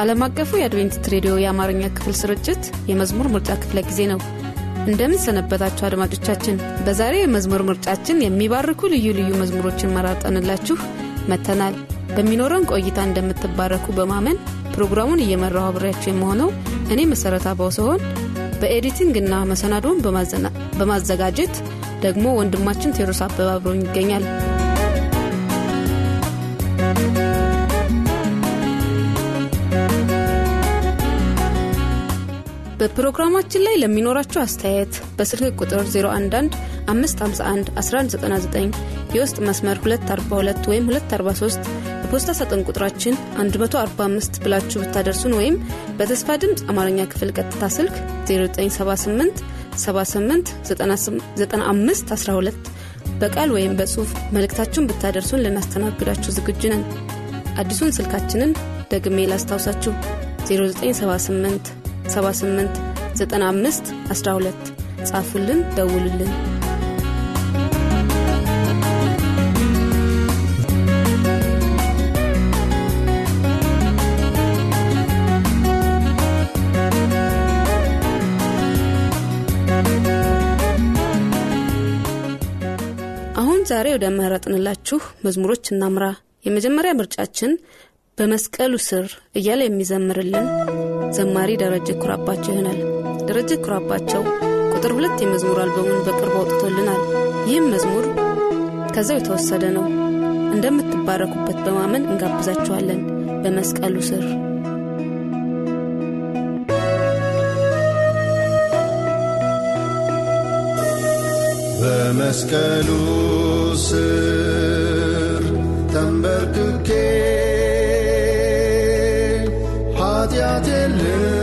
ዓለም አቀፉ የአድቬንቲስት ሬዲዮ የአማርኛ ክፍል ስርጭት የመዝሙር ምርጫ ክፍለ ጊዜ ነው። እንደምን ሰነበታችሁ አድማጮቻችን። በዛሬው የመዝሙር ምርጫችን የሚባርኩ ልዩ ልዩ መዝሙሮችን መራጠንላችሁ መጥተናል። በሚኖረን ቆይታ እንደምትባረኩ በማመን ፕሮግራሙን እየመራው አብሬያችሁ የመሆነው እኔ መሠረት አባው ሲሆን በኤዲቲንግና መሰናዶውን በማዘጋጀት ደግሞ ወንድማችን ቴዎድሮስ አበባ አብሮኝ ይገኛል። በፕሮግራማችን ላይ ለሚኖራችሁ አስተያየት በስልክ ቁጥር 011 551 1199 የውስጥ መስመር 242 ወይም 243 የፖስታ ሳጥን ቁጥራችን 145 ብላችሁ ብታደርሱን ወይም በተስፋ ድምፅ አማርኛ ክፍል ቀጥታ ስልክ 0978 78 95 12 በቃል ወይም በጽሑፍ መልእክታችሁን ብታደርሱን ልናስተናግዳችሁ ዝግጁ ነን። አዲሱን ስልካችንን ደግሜ ላስታውሳችሁ 0978 78 95 12 ጻፉልን፣ ደውሉልን። አሁን ዛሬ ወደ መረጥንላችሁ መዝሙሮች እናምራ። የመጀመሪያ ምርጫችን በመስቀሉ ስር እያለ የሚዘምርልን ዘማሪ ደረጀ ኩራባቸው ይሆናል። ደረጀ ኩራባቸው ቁጥር ሁለት የመዝሙር አልበሙን በቅርቡ አውጥቶልናል። ይህም መዝሙር ከዛው የተወሰደ ነው። እንደምትባረኩበት በማመን እንጋብዛችኋለን። በመስቀሉ ስር በመስቀሉ ስር ተንበርክኬ deliver.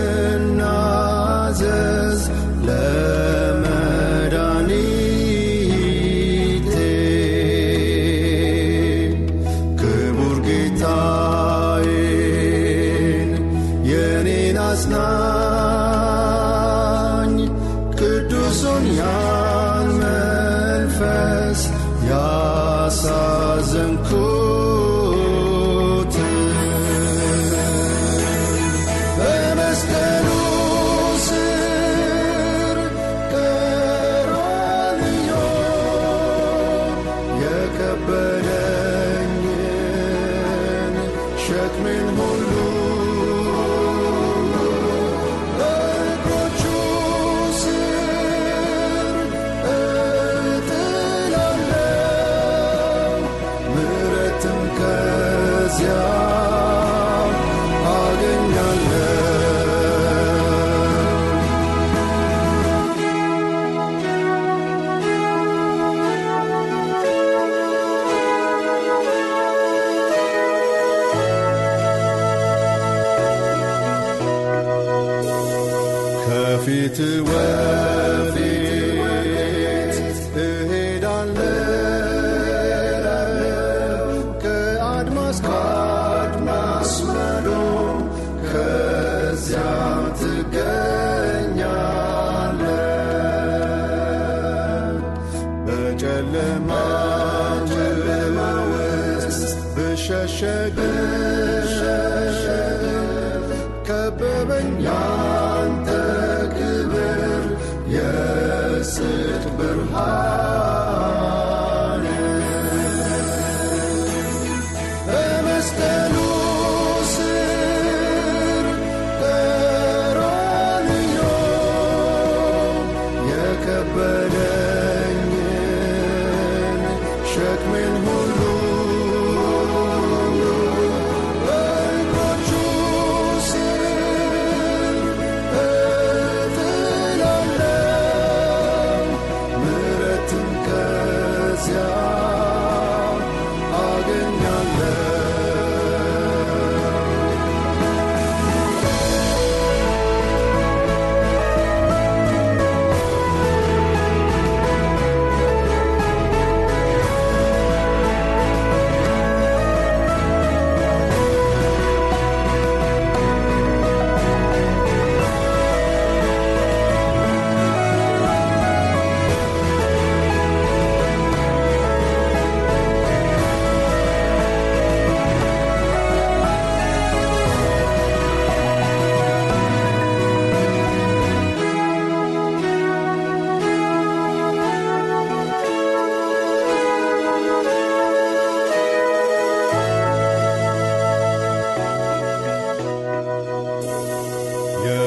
must call.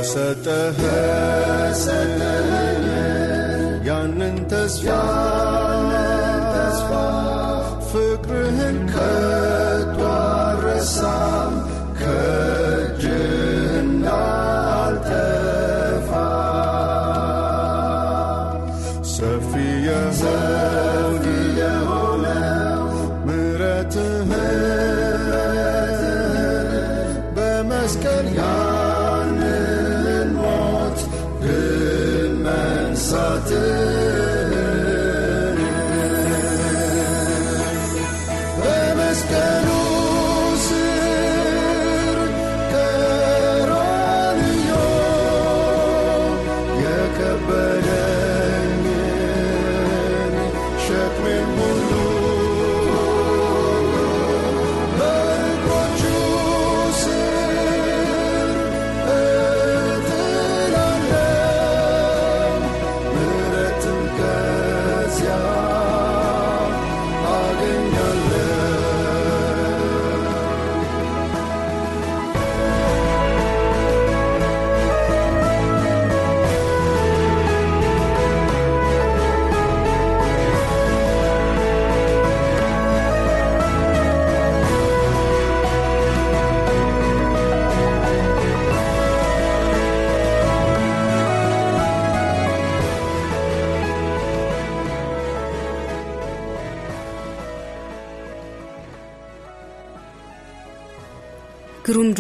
ሰጠኸኝ። ያንን ተስፋ ፍቅርህን ከቶ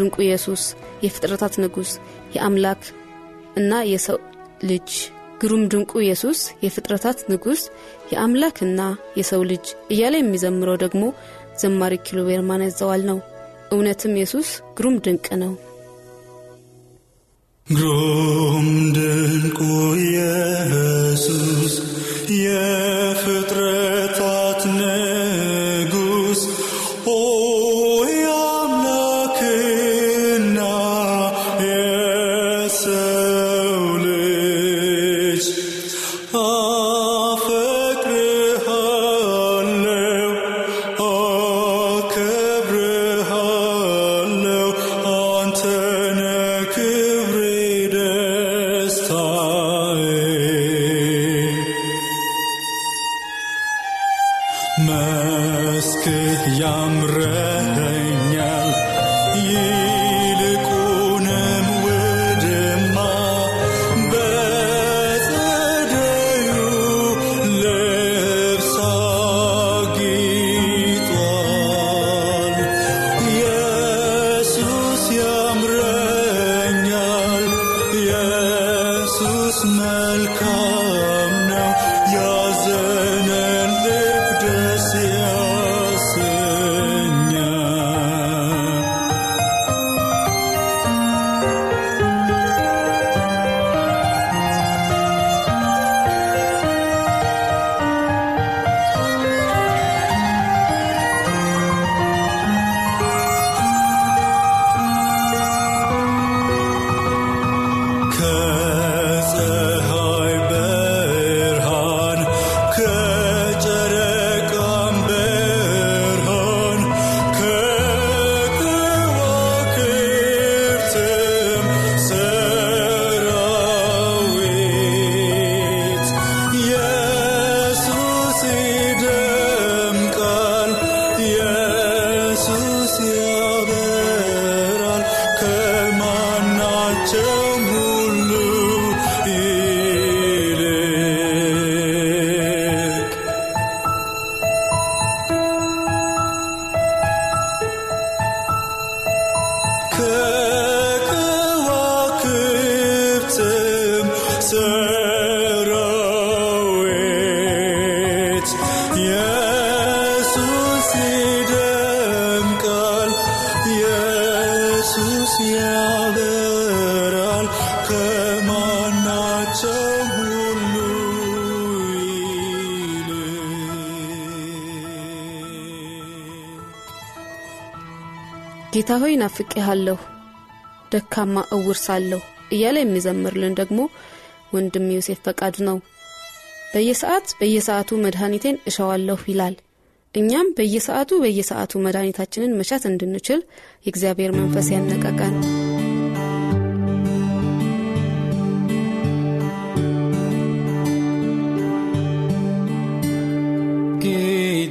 ድንቁ ኢየሱስ የፍጥረታት ንጉሥ የአምላክ እና የሰው ልጅ። ግሩም ድንቁ ኢየሱስ የፍጥረታት ንጉሥ የአምላክና የሰው ልጅ እያለ የሚዘምረው ደግሞ ዘማሪ ኪሎቤር ማን ነው። እውነትም ኢየሱስ ግሩም ድንቅ ነው። ግሩም ድንቁ ኢየሱስ ጌታ ሆይ ናፍቄሃለሁ ደካማ እውር ሳለሁ እያለ የሚዘምርልን ደግሞ ወንድም ዮሴፍ ፈቃዱ ነው። በየሰዓት በየሰዓቱ መድኃኒቴን እሸዋለሁ ይላል። እኛም በየሰዓቱ በየሰዓቱ መድኃኒታችንን መሻት እንድንችል የእግዚአብሔር መንፈስ ያነቃቃል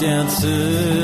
Tiền xưa.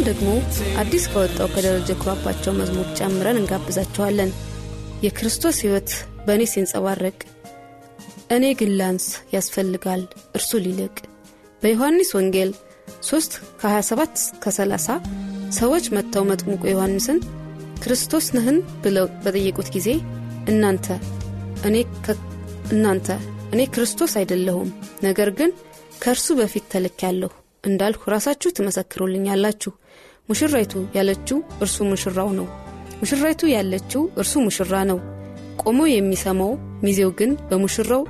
አሁን ደግሞ አዲስ ከወጣው ከደረጀ ኩራባቸው መዝሙር ጨምረን እንጋብዛችኋለን። የክርስቶስ ሕይወት በእኔ ሲንጸባረቅ እኔ ግን ላንስ ያስፈልጋል እርሱ ሊልቅ። በዮሐንስ ወንጌል 3 ከ27 ከ30 ሰዎች መጥተው መጥምቁ ዮሐንስን ክርስቶስ ነህን ብለው በጠየቁት ጊዜ እናንተ እኔ እናንተ እኔ ክርስቶስ አይደለሁም ነገር ግን ከእርሱ በፊት ተልክ ያለሁ እንዳልሁ ራሳችሁ ትመሰክሩልኛላችሁ ሙሽራይቱ ያለችው እርሱ ሙሽራው ነው። ሙሽራይቱ ያለችው እርሱ ሙሽራ ነው። ቆሞ የሚሰማው ሚዜው ግን በሙሽራው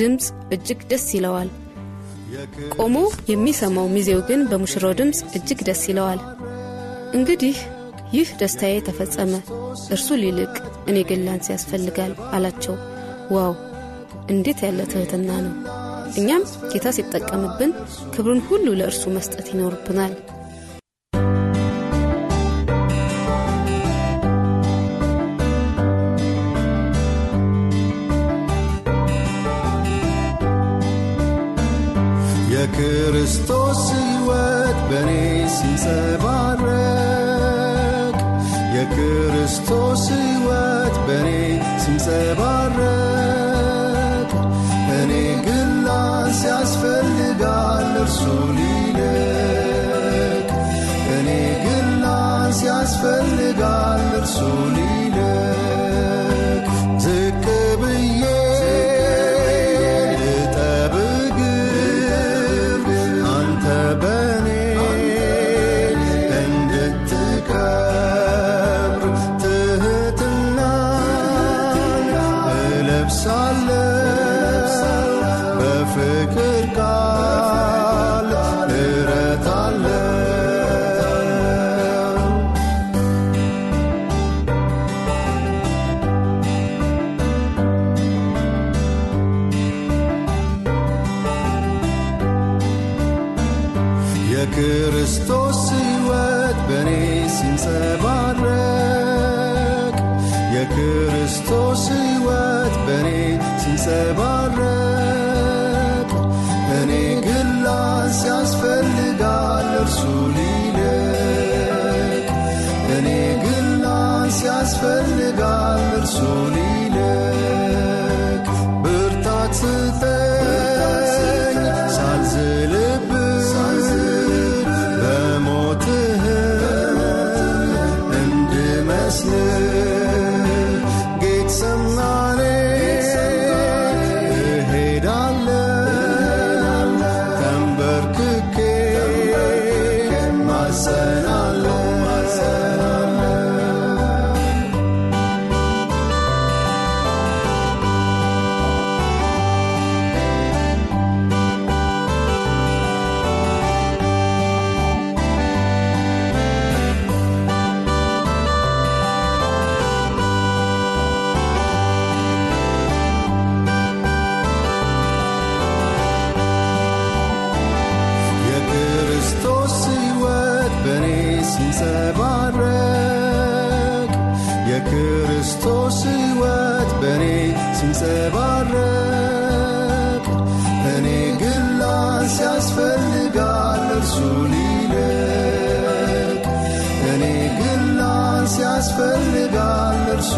ድምፅ እጅግ ደስ ይለዋል። ቆሞ የሚሰማው ሚዜው ግን በሙሽራው ድምፅ እጅግ ደስ ይለዋል። እንግዲህ ይህ ደስታዬ ተፈጸመ። እርሱ ሊልቅ እኔ ግን ላንስ ያስፈልጋል አላቸው። ዋው! እንዴት ያለ ትህትና ነው! እኛም ጌታ ሲጠቀምብን ክብሩን ሁሉ ለእርሱ መስጠት ይኖርብናል የክርስቶስ ሕይወት በእኔ ሲንጸባረቅ እኔ ግን ላንስ ያስፈልጋል እርሱ ሊልቅ እኔ ግን ላንስ ያስፈልጋል እርሱ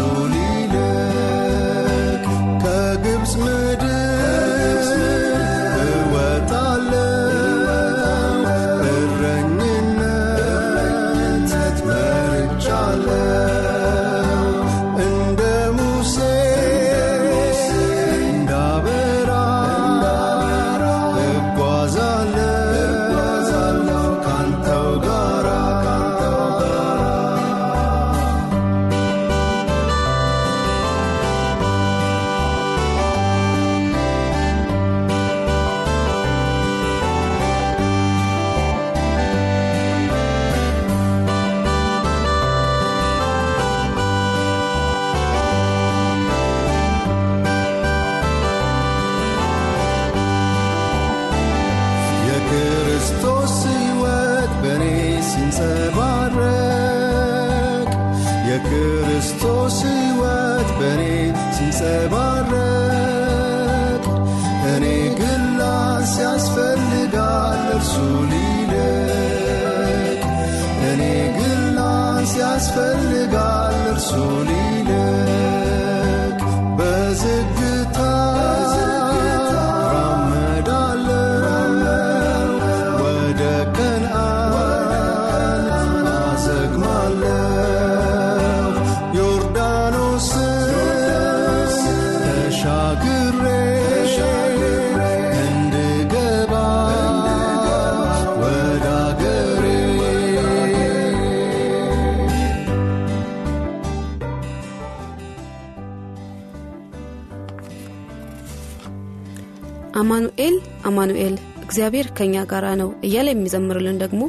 አማኑኤል እግዚአብሔር ከእኛ ጋር ነው እያለ የሚዘምርልን ደግሞ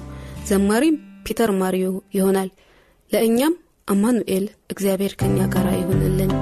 ዘማሪም ፒተር ማሪዮ ይሆናል። ለእኛም አማኑኤል እግዚአብሔር ከእኛ ጋር ይሁንልን።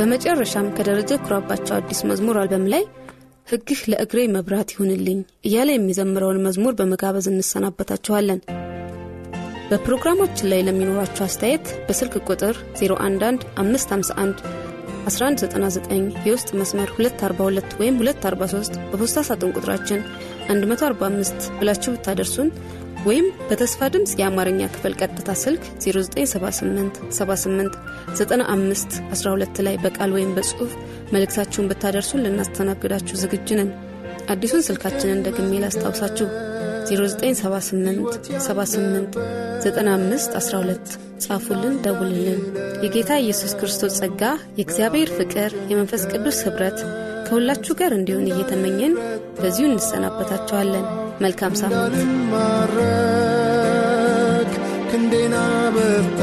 በመጨረሻም ከደረጀ ኩራባቸው አዲስ መዝሙር አልበም ላይ ሕግህ ለእግሬ መብራት ይሁንልኝ እያለ የሚዘምረውን መዝሙር በመጋበዝ እንሰናበታችኋለን። በፕሮግራማችን ላይ ለሚኖራችሁ አስተያየት በስልክ ቁጥር 011 551 1199 የውስጥ መስመር 242 ወይም 243 በፖስታ ሳጥን ቁጥራችን 145 ብላችሁ ብታደርሱን ወይም በተስፋ ድምፅ የአማርኛ ክፍል ቀጥታ ስልክ 0978 78 95 12 ላይ በቃል ወይም በጽሑፍ መልእክታችሁን ብታደርሱን ልናስተናግዳችሁ ዝግጁ ነን። አዲሱን ስልካችንን ደግሜ ላስታውሳችሁ 0978 78 95 12 ጻፉልን፣ ደውልልን። የጌታ ኢየሱስ ክርስቶስ ጸጋ፣ የእግዚአብሔር ፍቅር፣ የመንፈስ ቅዱስ ኅብረት ከሁላችሁ ጋር እንዲሆን እየተመኘን በዚሁ እንሰናበታችኋለን። መልካም ሳምንት። ክንዴና በርታ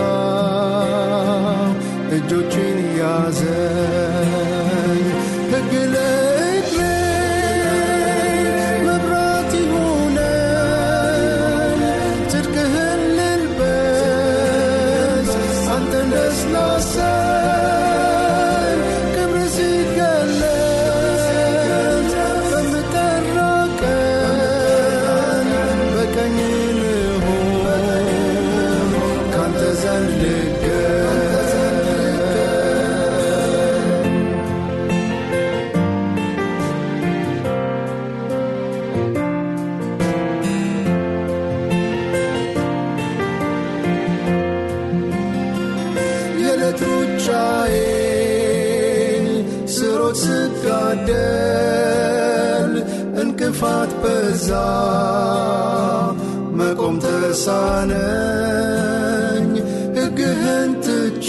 የእምነት ሩጫዬን ስሮት ስጋደል እንቅፋት በዛ። መቆም ተሳነኝ ሕግህን ትቼ